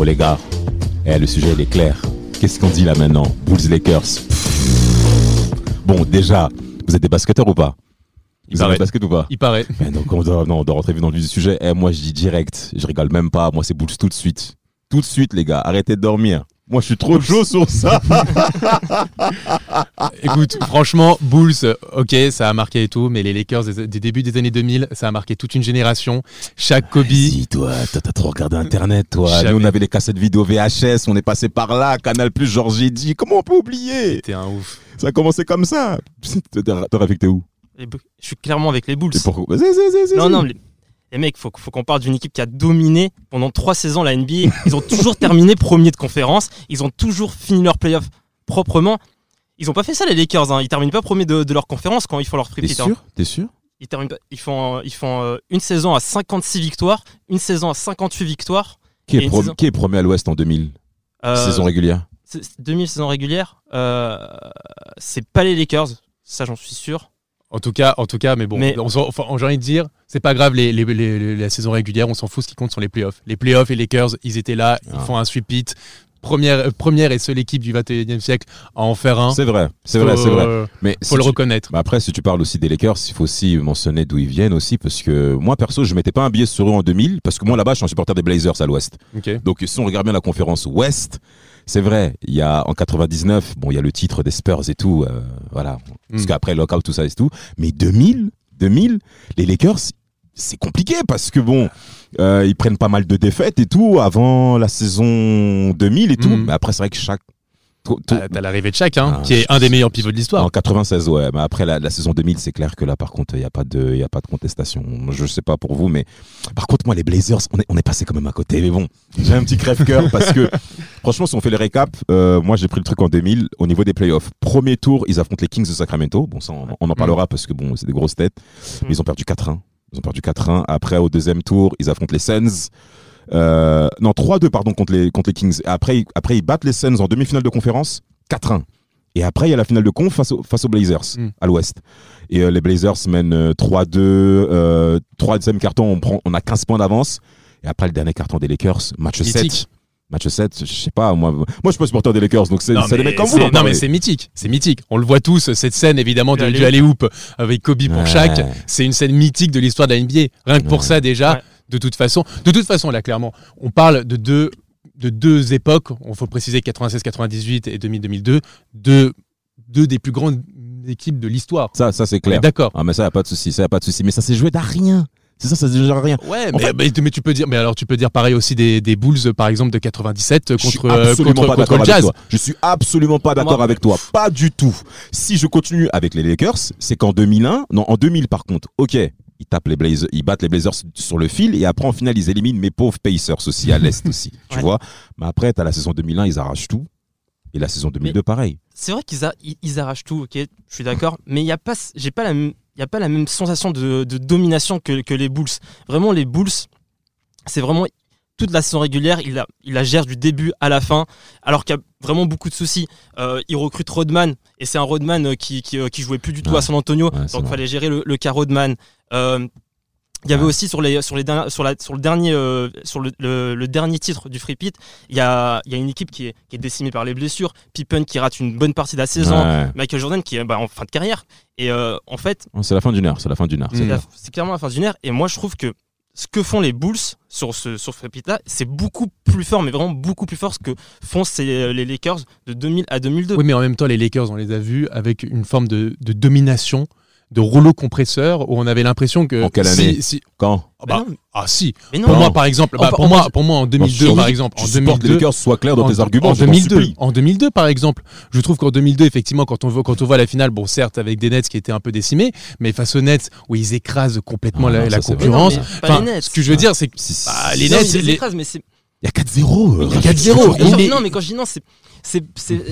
Bon les gars, eh, le sujet il est clair. Qu'est-ce qu'on dit là maintenant? Bulls Lakers. Pfff. Bon déjà, vous êtes des basketteurs ou pas? Il Vous paraît. basket ou pas? Il paraît. Donc on doit, non, on doit rentrer vite dans le vif du sujet. Eh, moi je dis direct, je rigole même pas. Moi c'est Bulls tout de suite. Tout de suite les gars, arrêtez de dormir. Moi je suis trop chaud sur ça. Écoute, franchement, Bulls, ok, ça a marqué et tout, mais les Lakers des, des débuts des années 2000, ça a marqué toute une génération. Chaque Kobe. Vas-y toi, toi, t'as trop regardé internet toi. Jamais. Nous on avait les cassettes vidéo VHS, on est passé par là, Canal Plus, Georges dit. Comment on peut oublier? T'es un ouf. Ça a commencé comme ça. T'aurais affecté où? Les Bu- Je suis clairement avec les Bulls. Et pourquoi? Vas-y, vas-y, vas-y, Non, non, les, les mecs, faut, faut qu'on parle d'une équipe qui a dominé pendant trois saisons la NBA. Ils ont toujours terminé premier de conférence. Ils ont toujours fini leur playoff proprement. Ils ont pas fait ça les Lakers. Hein. Ils terminent pas premier de, de leur conférence quand ils font leur free T'es hein. sûr? T'es sûr? Ils, terminent pas- ils font, ils font euh, une saison à 56 victoires, une saison à 58 victoires. qui est, Et pro- saison- qui est premier à l'Ouest en 2000 Euh, Saison régulière c'est- c'est 2000 saison régulière. Euh, c'est pas les Lakers, ça j'en suis sûr. En tout cas, en tout cas, mais bon, Mais- on enfin, j'ai envie de dire, c'est pas grave les, les- les- les- la saison régulière, on s'en fout. Ce qui compte sont les playoffs. Les playoffs, les Lakers, ils étaient là, ils Ah. font un sweep-it. Première, euh, première et seule équipe du 21e siècle à en faire un. C'est vrai, c'est vrai, c'est vrai. euh, Mais Faut si le tu- reconnaître. bah après, si tu parles aussi des Lakers, il faut aussi mentionner d'où ils viennent aussi, parce que moi, perso, je mettais pas un billet sur eux en 2000, parce que moi, là-bas, je suis un supporter des Blazers à l'Ouest. Donc, si on regarde bien la conférence Ouest, c'est vrai, il y a en 99, bon, il y a le titre des Spurs et tout, euh, voilà, parce Mm. qu'après lockout, tout ça et tout. Mais 2000, 2000, les Lakers, c'est compliqué parce que bon, euh, ils prennent pas mal de défaites et tout avant la saison 2000 et tout. Mm. Mais après, c'est vrai que chaque. T'as l'arrivée de Shaq, hein, Ah, qui est un des meilleurs pivots de l'histoire. en 96, ouais. Mais après la, la saison 2000, c'est clair que là, par contre, il n'y a, pas de- y a pas de contestation. Je sais pas pour vous, mais par contre, moi, les Blazers, on est, on est passé quand même à côté. Mais bon, j'ai un petit crève-cœur parce que, franchement, si on fait le récap, euh, moi, j'ai pris le truc en 2000 au niveau des playoffs. Premier tour, ils affrontent les Kings de Sacramento. Bon, ça, on, on en parlera parce que, bon, c'est des grosses têtes. Mais ils ont perdu 4-1. Ils ont perdu 4-1. Après, au deuxième tour, ils affrontent les Suns. Euh, non, 3-2, pardon, contre les, contre les Kings. Après, ils- après, ils battent les Suns en demi-finale de conférence, 4-1. Et après, il y a la finale de conf face, au- face aux Blazers, Mm. à l'ouest. Et euh, les Blazers mènent euh, 3-2. Euh, troisième carton, on, prend, on a 15 points d'avance. Et après, le dernier carton des Lakers, match Mythique. 7. Match 7, je sais pas, moi, moi je suis pas supporter des Lakers, donc c'est des mais mecs comme c'est- vous. hein, Non, parlez. mais c'est mythique. C'est mythique. On le voit tous, cette scène, évidemment, du alley-oop avec Kobe pour Ouais. chaque. C'est une scène mythique de l'histoire de la NBA. Rien que pour Ouais. ça, déjà, Ouais. De toute façon. De toute façon, là, clairement, on parle de deux, de deux époques. Il faut préciser 96-98 et 2000-2002. Deux, deux des plus grandes équipes de l'histoire. Ça, ça c'est On est clair. D'accord. Ah, mais ça, y a pas de souci, ça, y a pas de souci. Mais ça s'est joué d'à rien. C'est ça, ça s'est joué d'à rien. Ouais, mais, fait- mais, mais tu peux dire, mais alors tu peux dire pareil aussi des, des Bulls, par exemple, de 97 Je suis contre, euh, absolument contre, pas contre le avec Jazz. toi. Je suis absolument pas d'accord avec toi. Pas du tout. Si je continue avec les Lakers, c'est qu'en 2001, non, en 2000 par contre, ok, ils tapent les Blazers, ils battent les Blazers sur le fil et après en finale ils éliminent mes pauvres Pacers aussi à l'est aussi. Tu Ouais. vois. Mais après t'as la saison 2001, ils arrachent tout. Et la saison 2002, pareil. C'est vrai qu'ils ils- ils arrachent tout, ok, je suis d'accord, mais il y a pas, j'ai pas la, y a pas la même sensation de, de domination que, que les Bulls. Vraiment, les Bulls, c'est vraiment toute la saison régulière, il la, il la gère du début à la fin, alors qu'il y a vraiment beaucoup de soucis. Euh, ils recrutent Rodman, et c'est un Rodman euh, qui, qui, euh, qui jouait plus du tout Ouais. à San Antonio, Ouais, donc il fallait gérer le, le cas Rodman. Euh, il y avait Ouais. aussi sur, les, sur, les derniers- sur, la, sur, le, dernier, euh, sur le, le- le dernier titre du Free Pit, il y a, il y a une équipe qui est, qui est décimée par les blessures. Pippen qui rate une bonne partie de la saison. Ouais. Michael Jordan qui est bah, en fin de carrière. Et euh, en fait, C'est la fin d'une heure, c'est la fin d'une heure. C'est c'est clair. la- c'est clairement la fin d'une ère. Et moi, je trouve que ce que font les Bulls sur ce, sur Free-Pit-là, c'est beaucoup plus fort, mais vraiment beaucoup plus fort ce que font ces- les Lakers de 2000 à 2002. Oui, mais en même temps, les Lakers, on les a vus avec une forme de domination de rouleau compresseur où on avait l'impression que. En quelle année si- Quand ah bah, ah si. mais non, Pour Non. moi, par exemple, bah, pour moi, pense- pour moi, en 2002, Surtout, par exemple, tu en supportes les 2002, Lakers, sois clair dans en, tes arguments. en je t'en 2002, supplie. en 2002, par exemple, je trouve qu'en 2002, effectivement, quand on voit, quand on voit la finale, bon, certes, avec des Nets qui étaient un peu décimés, mais face aux Nets où ils écrasent complètement Ah la, concurrence. Mais non, mais pas Enfin, les Nets. ce que je veux dire, c'est que bah, les Non, Nets, les- écrasent, mais c'est Il y a 4-0. euh, Il y a Rachid, 4-0. tu vois. Non, mais quand je dis non, c'est,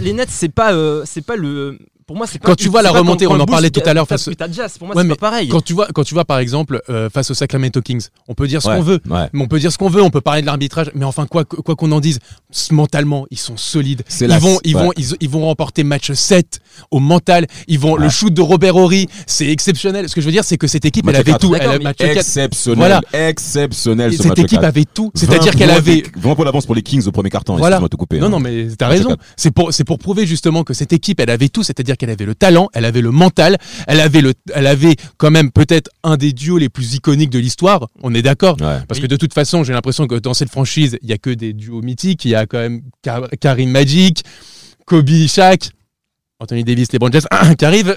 les Nets, c'est pas, euh, c'est pas le. Pour moi, c'est pas. Quand tu vois la c'est pas remontée, on en parlait tout à l'heure face- Utah Jazz, pour moi, Ouais, c'est pas pareil. Quand tu vois, quand tu vois par exemple euh, face aux Sacramento Kings, on peut dire ce Ouais, qu'on veut. ouais. Mais on peut dire ce qu'on veut, on peut parler de l'arbitrage, mais enfin quoi quoi qu'on en dise, mentalement ils sont solides. C'est Ils la- vont ils ouais. vont ils, ils vont remporter match 7 au mental. Ils vont le shoot de Robert Horry, c'est exceptionnel. Ce que je veux dire, c'est que cette équipe, Match elle avait tout. Elle match 4. Exceptionnel. Voilà. Exceptionnel Et ce cette match équipe quatre. avait tout. C'est-à-dire 20 qu'elle avait des- 20 points d'avance pour les Kings au premier carton. Voilà. Excuse-moi de te couper. Non, hein. non, mais t'as raison. C'est pour, c'est pour prouver justement que cette équipe, elle avait tout, c'est-à-dire qu'elle avait le talent, elle avait le mental, elle avait le, elle avait quand même peut-être un des duos les plus iconiques de l'histoire. On est d'accord? Ouais. Parce que de toute façon, j'ai l'impression que dans cette franchise, il y a que des duos mythiques. Il y a quand même Kar- Karim Magic, Kobe, Shaq, Anthony Davis, LeBron James qui arrivent.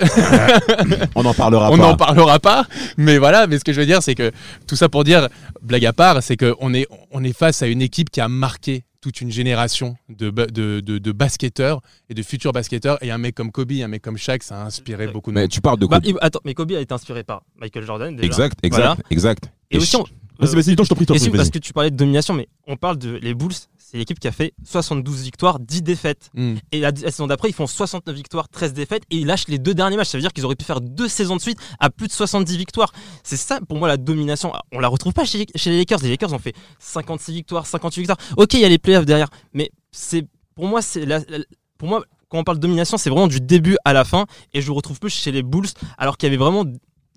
On n'en parlera on pas. n'en parlera pas. Mais voilà, mais ce que je veux dire, c'est que tout ça pour dire, blague à part, c'est qu'on est, on est face à une équipe qui a marqué toute une génération de, de, de, de basketteurs et de futurs basketteurs. Et un mec comme Kobe, un mec comme Shaq, ça a inspiré beaucoup de Mais monde. tu parles de Bah, Kobe. il- attends, mais Kobe a été inspiré par Michael Jordan. Déjà. Exact, exact, Voilà. exact. Et aussi, on- Vas-y, vas-y, je t'en prie, t'en Et prie, parce que tu parlais de domination, mais on parle de les Bulls, c'est l'équipe qui a fait 72 victoires, 10 défaites. Hmm. Et la, la saison d'après, ils font 69 victoires, 13 défaites, et ils lâchent les deux derniers matchs. Ça veut dire qu'ils auraient pu faire deux saisons de suite à plus de 70 victoires. C'est ça, pour moi, la domination. On la retrouve pas chez, chez les Lakers. Les Lakers ont fait 56 victoires, 58 victoires. Ok, il y a les playoffs derrière, mais c'est pour moi, c'est la- la- pour moi. Quand on parle de domination, c'est vraiment du début à la fin, et je le retrouve plus chez les Bulls, alors qu'il y avait vraiment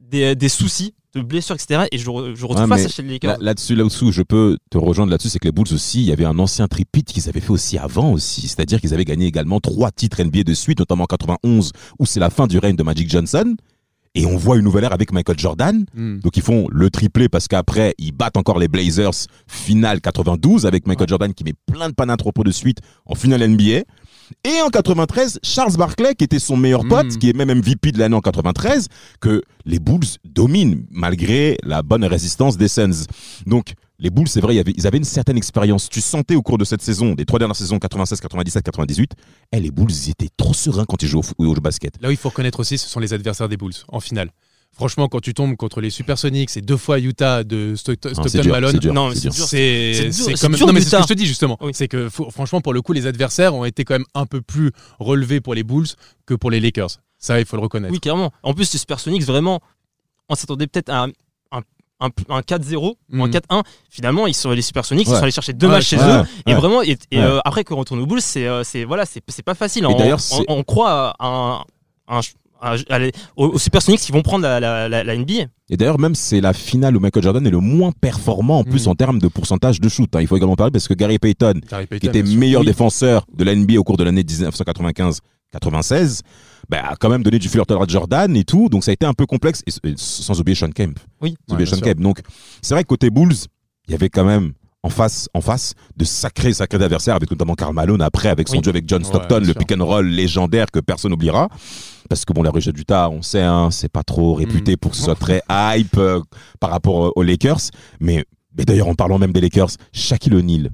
des, des soucis de blessures, etc. Et je, je retrouve Ouais, pas ça chez les Lakers. Là- Là-dessus, là-dessous, je peux te rejoindre là-dessus, c'est que les Bulls aussi, il y avait un ancien tripit qu'ils avaient fait aussi avant aussi. C'est-à-dire qu'ils avaient gagné également trois titres NBA de suite, notamment en 91, où c'est la fin du règne de Magic Johnson. Et on voit une nouvelle ère avec Michael Jordan. Hmm. Donc ils font le triplé parce qu'après, ils battent encore les Blazers finale 92 avec Michael Jordan qui met plein de pannes de suite en finale NBA. Et en 93, Charles Barkley, qui était son meilleur pote, Mm. qui est même MVP de l'année en 93, que les Bulls dominent malgré la bonne résistance des Suns. Donc les Bulls, c'est vrai, ils avaient une certaine expérience. Tu sentais au cours de cette saison, des trois dernières saisons, 96, 97, 98, eh, les Bulls, ils étaient trop sereins quand ils jouaient au, au basket. Là où il faut reconnaître aussi, ce sont les adversaires des Bulls en finale. Franchement, quand tu tombes contre les Supersonics et deux fois Utah de Stockton, c'est Malone, c'est dur, Non, mais c'est c'est dur. dur. c'est C'est dur- c'est c'est quand même dur non mais c'est ce que je te dis justement Oui. c'est que franchement pour le coup les adversaires ont été quand même un peu plus relevés pour les Bulls que pour les Lakers ça il faut le reconnaître Oui, clairement. En plus, les Supersonics, vraiment, on s'attendait peut-être à un, un, un- un 4-0 ou un Mhm. 4-1. Finalement, ils sont, les Supersonics, ils Ouais. sont allés chercher deux Ouais, matchs chez ouais, eux. Et ouais. vraiment, et, et, Ouais. euh, après qu'on retourne aux Bulls, c'est euh, c'est- voilà, c'est c'est pas facile. Et On, d'ailleurs, on- c'est- on croit à un, un- à les- aux, aux Supersonics qui vont prendre la, la, la, la NBA. Et d'ailleurs, même c'est la finale où Michael Jordan est le moins performant en plus Mm. en termes de pourcentage de shoot. hein. Il faut également parler parce que Gary Payton, Gary Payton, qui était meilleur Oui. défenseur de la NBA au cours de l'année 1995-96, bah, a quand même donné du flirteur à Jordan et tout. Donc ça a été un peu complexe, et, et sans oublier Sean Kemp. Oui. Sans oublier Ouais, Sean. Kemp. Donc c'est vrai que côté Bulls, il y avait quand même en face, en face de sacrés, sacrés adversaires, avec notamment Karl Malone après, avec son Oui. jeu avec John Stockton, le pick and roll légendaire que personne n'oubliera. Parce que bon, la région d'Utah, on sait, hein, c'est pas trop réputé Mm. pour que ce soit très hype euh, par rapport euh, aux Lakers. Mais, mais d'ailleurs, en parlant même des Lakers, Shaquille O'Neal,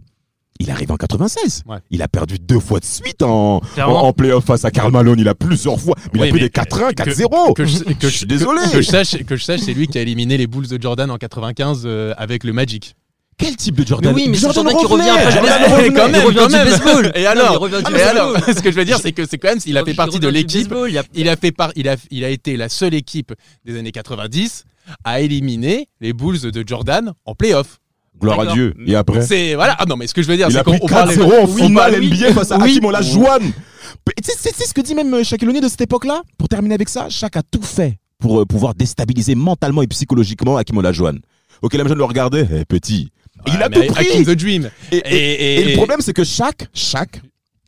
il arrive en 96. Ouais. Il a perdu deux fois de suite en, en, Clairement. en playoff face à Karl Malone. Il a plusieurs fois. Mais il a pris des 4-1, que- 4-0. que je, que Je suis désolé. que, que je sache que je sache c'est lui qui a éliminé les Bulls de Jordan en 95 euh, avec le Magic Quel type de Jordan Mais oui, mais c'est Jordan Jordan qui revient après Jordan revenait. quand même, il revient quand du même. baseball. Et Non, alors Et alors, ce que je veux dire, c'est que c'est quand même, il a fait partie de l'équipe. il a- Il a fait par, il a, il a été la seule équipe des années 90 à éliminer les Bulls de Jordan en playoff. Gloire à. Dieu. Et après C'est voilà. Ah non, mais ce que je veux dire, c'est qu'on parlait. 4-0 en finale oui. NBA face à Oui. Hakim Olajuwon. Tu sais- C'est ce que dit même euh, Shaquille O'Neal de cette époque-là? Pour terminer avec ça, Shaq a tout fait pour euh, pouvoir déstabiliser mentalement et psychologiquement Hakim Olajuwon. Ok, la jeune le regardait, Eh, petit. Il a tout pris. The Dream. Et, et- Et- et- et le problème, c'est que Shaq, Shaq,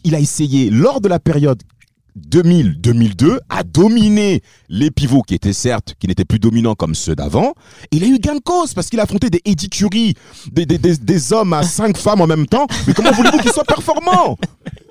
il a essayé lors de la période 2000-2002 a dominé les pivots qui étaient certes, qui n'étaient plus dominants comme ceux d'avant. Il a eu gain de cause parce qu'il a affronté des Eddie Curie, des, des, des, des hommes à cinq femmes en même temps. Mais comment voulez-vous qu'il soit performant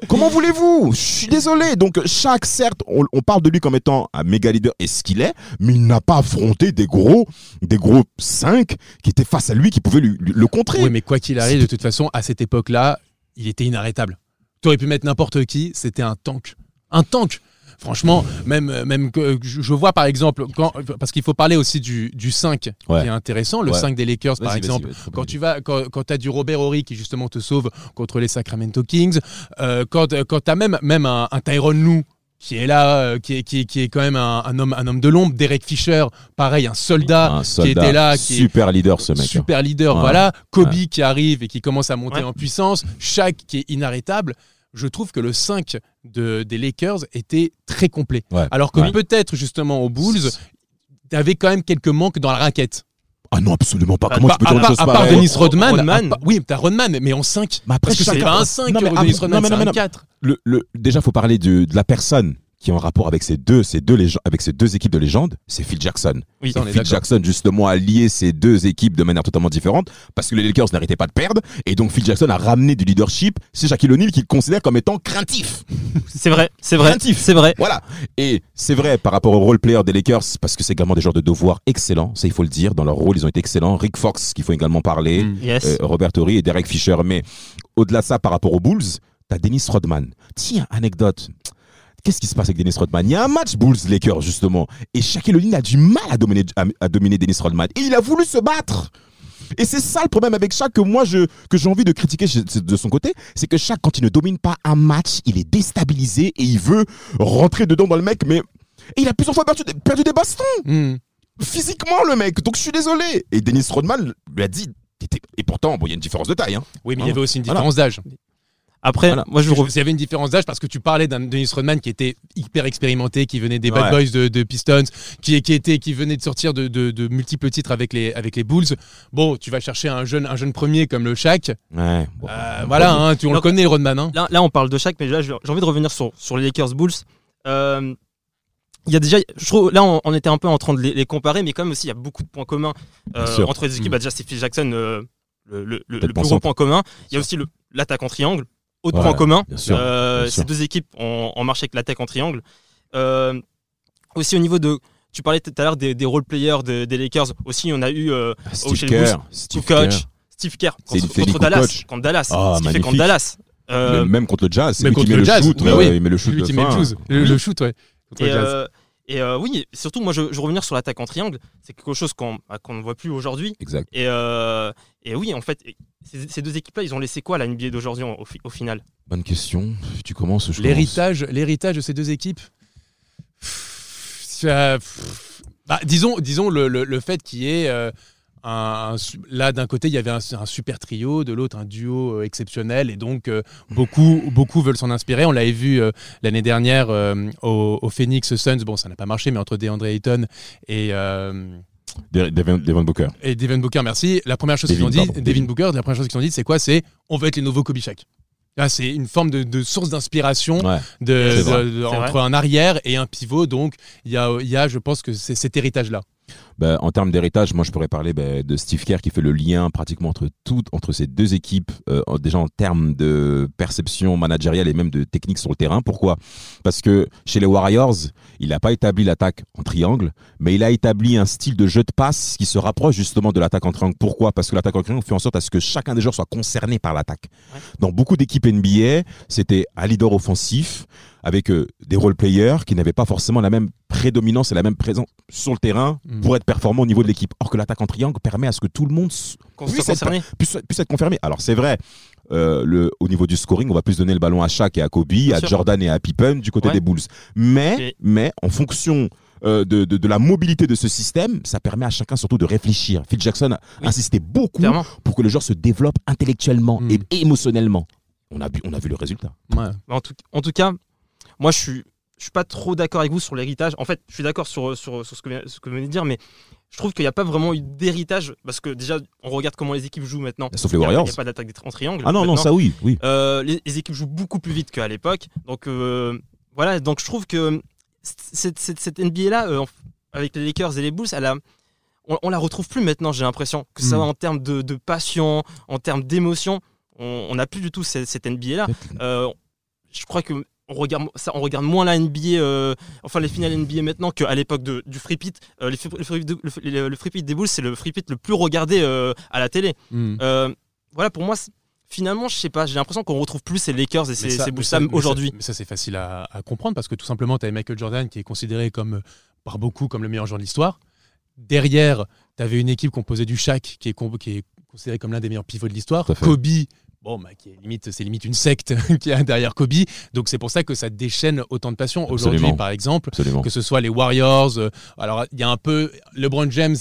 Comment voulez-vous? Je suis désolé. Donc, chaque, certes, on, on parle de lui comme étant un méga leader et ce qu'il est, mais il n'a pas affronté des gros, des gros 5 qui étaient face à lui, qui pouvaient lui- lui- le contrer. Oui, mais quoi qu'il arrive, de toute façon, à cette époque-là, il était inarrêtable. Tu aurais pu mettre n'importe qui, c'était un tank. Un tank Franchement, même, même que je vois par exemple, quand, parce qu'il faut parler aussi du, du 5 Ouais. qui est intéressant, le Ouais. 5 des Lakers par exemple. Quand tu vas, quand, quand as du Robert Horry qui justement te sauve contre les Sacramento Kings, euh, quand, quand tu as même, même un, un Tyrone Lue qui est là, euh, qui est, qui est, qui est quand même un, un homme, un homme de l'ombre, Derek Fisher, pareil, un soldat, un qui soldat, était là, qui est super leader ce mec. hein. super leader, Ouais. voilà. Kobe qui arrive et qui commence à monter Ouais. en puissance. Shaq qui est inarrêtable. Je trouve que le 5 de, des Lakers était très complet. Ouais. Alors que Ouais. peut-être justement aux Bulls, t'avais quand même quelques manques dans la raquette. Ah non, absolument pas. À Comment Pas- tu peux dire une part, chose à part Dennis Rodman. Rodman. oui, t'as Rodman, mais en 5. Mais après, Parce que c'est pas un 5 Non, mais Dennis après- Rodman, non, mais c'est un non. 4. le, le, déjà, faut parler de, de la personne qui est en rapport avec ces deux, ces deux, avec ces deux équipes de légende, c'est Phil Jackson. Oui, est Phil. Jackson, justement, a lié ces deux équipes de manière totalement différente parce que les Lakers n'arrêtaient pas de perdre. Et donc, Phil Jackson a ramené du leadership. C'est Shaquille O'Neal qu'il considère comme étant craintif. c'est vrai, c'est vrai, Craintif. c'est vrai. Voilà. Et c'est vrai par rapport au role player des Lakers, parce que c'est également des joueurs de devoir excellents, ça il faut le dire. Dans leur rôle, ils ont été excellents. Rick Fox, qu'il faut également parler. Mm. Yes. euh, Robert Horry et Derek Fisher. Mais au-delà de ça, par rapport aux Bulls, t'as Dennis Rodman. Tiens, anecdote. Qu'est-ce qui se passe avec Dennis Rodman? Il y a un match Bulls-Lakers, justement. Et Shaquille O'Neal a du mal à dominer, à, à dominer Dennis Rodman. Et il a voulu se battre. Et c'est ça le problème avec Shaq que moi je, que j'ai envie de critiquer de son côté, c'est que Shaq quand il ne domine pas un match, il est déstabilisé et il veut rentrer dedans dans le mec, mais et il a plusieurs fois perdu, des- perdu des bastons Hmm. physiquement le mec. Donc je suis désolé. Et Dennis Rodman lui a dit, et pourtant bon il y a une différence de taille. Hein. Oui, mais il y Voilà. avait aussi une Voilà. différence d'âge. Après, Voilà. moi je rev- Il y avait une différence d'âge parce que tu parlais d'un Dennis Rodman qui était hyper expérimenté, qui venait des Bad. Boys de, de Pistons, qui, qui, était, qui venait de sortir de, de- de multiples titres avec les, avec les Bulls. Bon, tu vas chercher un jeune, un jeune premier comme le Shaq. Ouais. bon. Euh, voilà, hein, tu, on le connaît, le Rodman. hein. là, là, on parle de Shaq, mais là j'ai envie de revenir sur, sur les Lakers Bulls. Euh, il y a déjà, je trouve, là on, on était un peu en train de les, les comparer, mais quand même aussi il y a beaucoup de points communs euh, entre les équipes. Mm. Bah, déjà c'est Phil Jackson, euh, le, le- le- Tête le plus gros point commun. Il y a aussi le- l'attaque en triangle. Autre Ouais, point commun, bien sûr, euh, bien ces deux équipes ont, ont marché avec l'attaque en triangle. Euh, aussi au niveau de, tu parlais tout à l'heure des, des role players de- des Lakers. Aussi on a eu euh, Steve chez les Kerr, Steve coach, Kerr. Steve Kerr contre, Dallas, Coach. contre Dallas, Ah, ce qu'il fait magnifique. contre Dallas. Euh, même contre le Jazz, qui contre le le Jazz, shoot, oui, il met le shoot Lui met le, shoot, le, le shoot, ouais. contre Et, le Jazz. Et euh, oui, surtout, moi, je, je veux revenir sur l'attaque en triangle. C'est quelque chose qu'on bah, qu'on ne voit plus aujourd'hui. Exact. Et, euh, et oui, en fait, ces, ces deux équipes-là, ils ont laissé quoi à la NBA d'aujourd'hui au, au final? Bonne question. Tu commences, je commence. L'héritage, l'héritage de ces deux équipes. Pff, ça- pff, bah, disons, disons le, le- le fait qu'il y ait euh, un, un su- là d'un côté il y avait un, un super trio, de l'autre un duo euh, exceptionnel et donc euh, beaucoup beaucoup veulent s'en inspirer. On l'avait vu euh, l'année dernière euh, au, au Phoenix Suns. Bon, ça n'a pas marché, mais entre DeAndre Ayton et euh, De- Devin, Devin Booker. et Devin Booker, merci. La première chose qu'ils ont dit, pardon, Devin. Booker, la première chose qu'ils ont dit, c'est quoi? C'est on veut être les nouveaux Kobe Shaq. Là, c'est une forme de, de source d'inspiration Ouais. de, C'est vrai. de- de- C'est entre vrai. un arrière et un pivot. Donc, il y a, il y a, je pense que c'est cet héritage-là. Ben, en termes d'héritage, moi je pourrais parler ben, de Steve Kerr qui fait le lien pratiquement entre toutes, entre ces deux équipes, euh, déjà en termes de perception managériale et même de technique sur le terrain. Pourquoi? Parce que chez les Warriors, il n'a pas établi l'attaque en triangle, mais il a établi un style de jeu de passe qui se rapproche justement de l'attaque en triangle. Pourquoi? Parce que l'attaque en triangle fait en sorte à ce que chacun des joueurs soit concerné par l'attaque. Ouais. Dans beaucoup d'équipes NBA, c'était un leader offensif avec euh, des role players qui n'avaient pas forcément la même prédominance et la même présence sur le terrain Mm. pour être performant au niveau de l'équipe. Or que l'attaque en triangle permet à ce que tout le monde puisse, puisse être confirmé. Alors c'est vrai, euh, le, au niveau du scoring, on va plus donner le ballon à Shaq et à Kobe, à sûr. Jordan et à Pippen du côté Ouais. des Bulls. Mais, Et- mais en fonction euh, de, de, de la mobilité de ce système, ça permet à chacun surtout de réfléchir. Phil Jackson a Oui. insisté beaucoup Clairement. pour que le joueur se développe intellectuellement Mm. et, émotionnellement. On a, vu, on a vu le résultat. Ouais. Mais En tout, en tout cas, moi, je suis, je suis pas trop d'accord avec vous sur l'héritage. En fait, je suis d'accord sur, sur, sur ce, que, ce que vous venez de dire, mais je trouve qu'il n'y a pas vraiment eu d'héritage parce que déjà, on regarde comment les équipes jouent maintenant. Sauf les Warriors. Il n'y a pas d'attaque en triangle. Ah non, non, ça oui, oui. Euh, les, les équipes jouent beaucoup plus vite qu'à l'époque. Donc, euh, voilà, donc je trouve que cette, cette, cette NBA-là, euh, avec les Lakers et les Bulls, elle a, on, on la retrouve plus maintenant, j'ai l'impression. Que ça Mm. soit en termes de, de passion, en termes d'émotion, on n'a plus du tout cette, cette NBA-là. Je crois que on regarde, ça, on regarde moins la NBA, euh, enfin les finales NBA maintenant qu'à l'époque de- du free pit. Euh, les le, free, le, le- le free pit des Bulls, c'est le free pit le plus regardé euh, à la télé. Hmm. Euh, voilà, pour moi, finalement, je sais pas, j'ai l'impression qu'on retrouve plus ces Lakers et ces, ça- ces Bulls aujourd'hui. Mais ça, c'est facile à, à comprendre parce que tout simplement, tu avais Michael Jordan qui est considéré comme, par beaucoup comme le meilleur joueur de l'histoire. Derrière, tu avais une équipe composée du Shaq qui est, qui est considéré comme l'un des meilleurs pivots de l'histoire. Kobe, bon, bah, qui est limite, c'est limite une secte qui est derrière Kobe. Donc c'est pour ça que ça déchaîne autant de passion. Aujourd'hui, par exemple, Absolument. que ce soit les Warriors. euh, alors, il y a un peu. LeBron James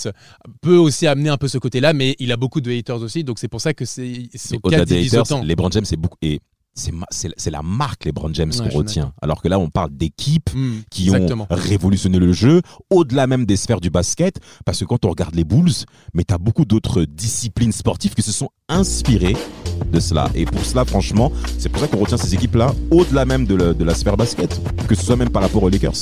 peut aussi amener un peu ce côté-là, mais il a beaucoup de haters aussi. Donc, c'est pour ça que c'est Au-delà des haters. LeBron James, c'est beaucoup. Et c'est la marque LeBron James Ouais, qu'on retient. Alors que là, on parle d'équipes Hmm, qui exactement. ont révolutionné le jeu au-delà même des sphères du basket. Parce que quand on regarde les Bulls, mais tu as beaucoup d'autres disciplines sportives qui se sont inspirées de cela. Et pour cela, franchement, c'est pour ça qu'on retient ces équipes-là au-delà même de, la- sphère basket, que ce soit même par rapport aux Lakers.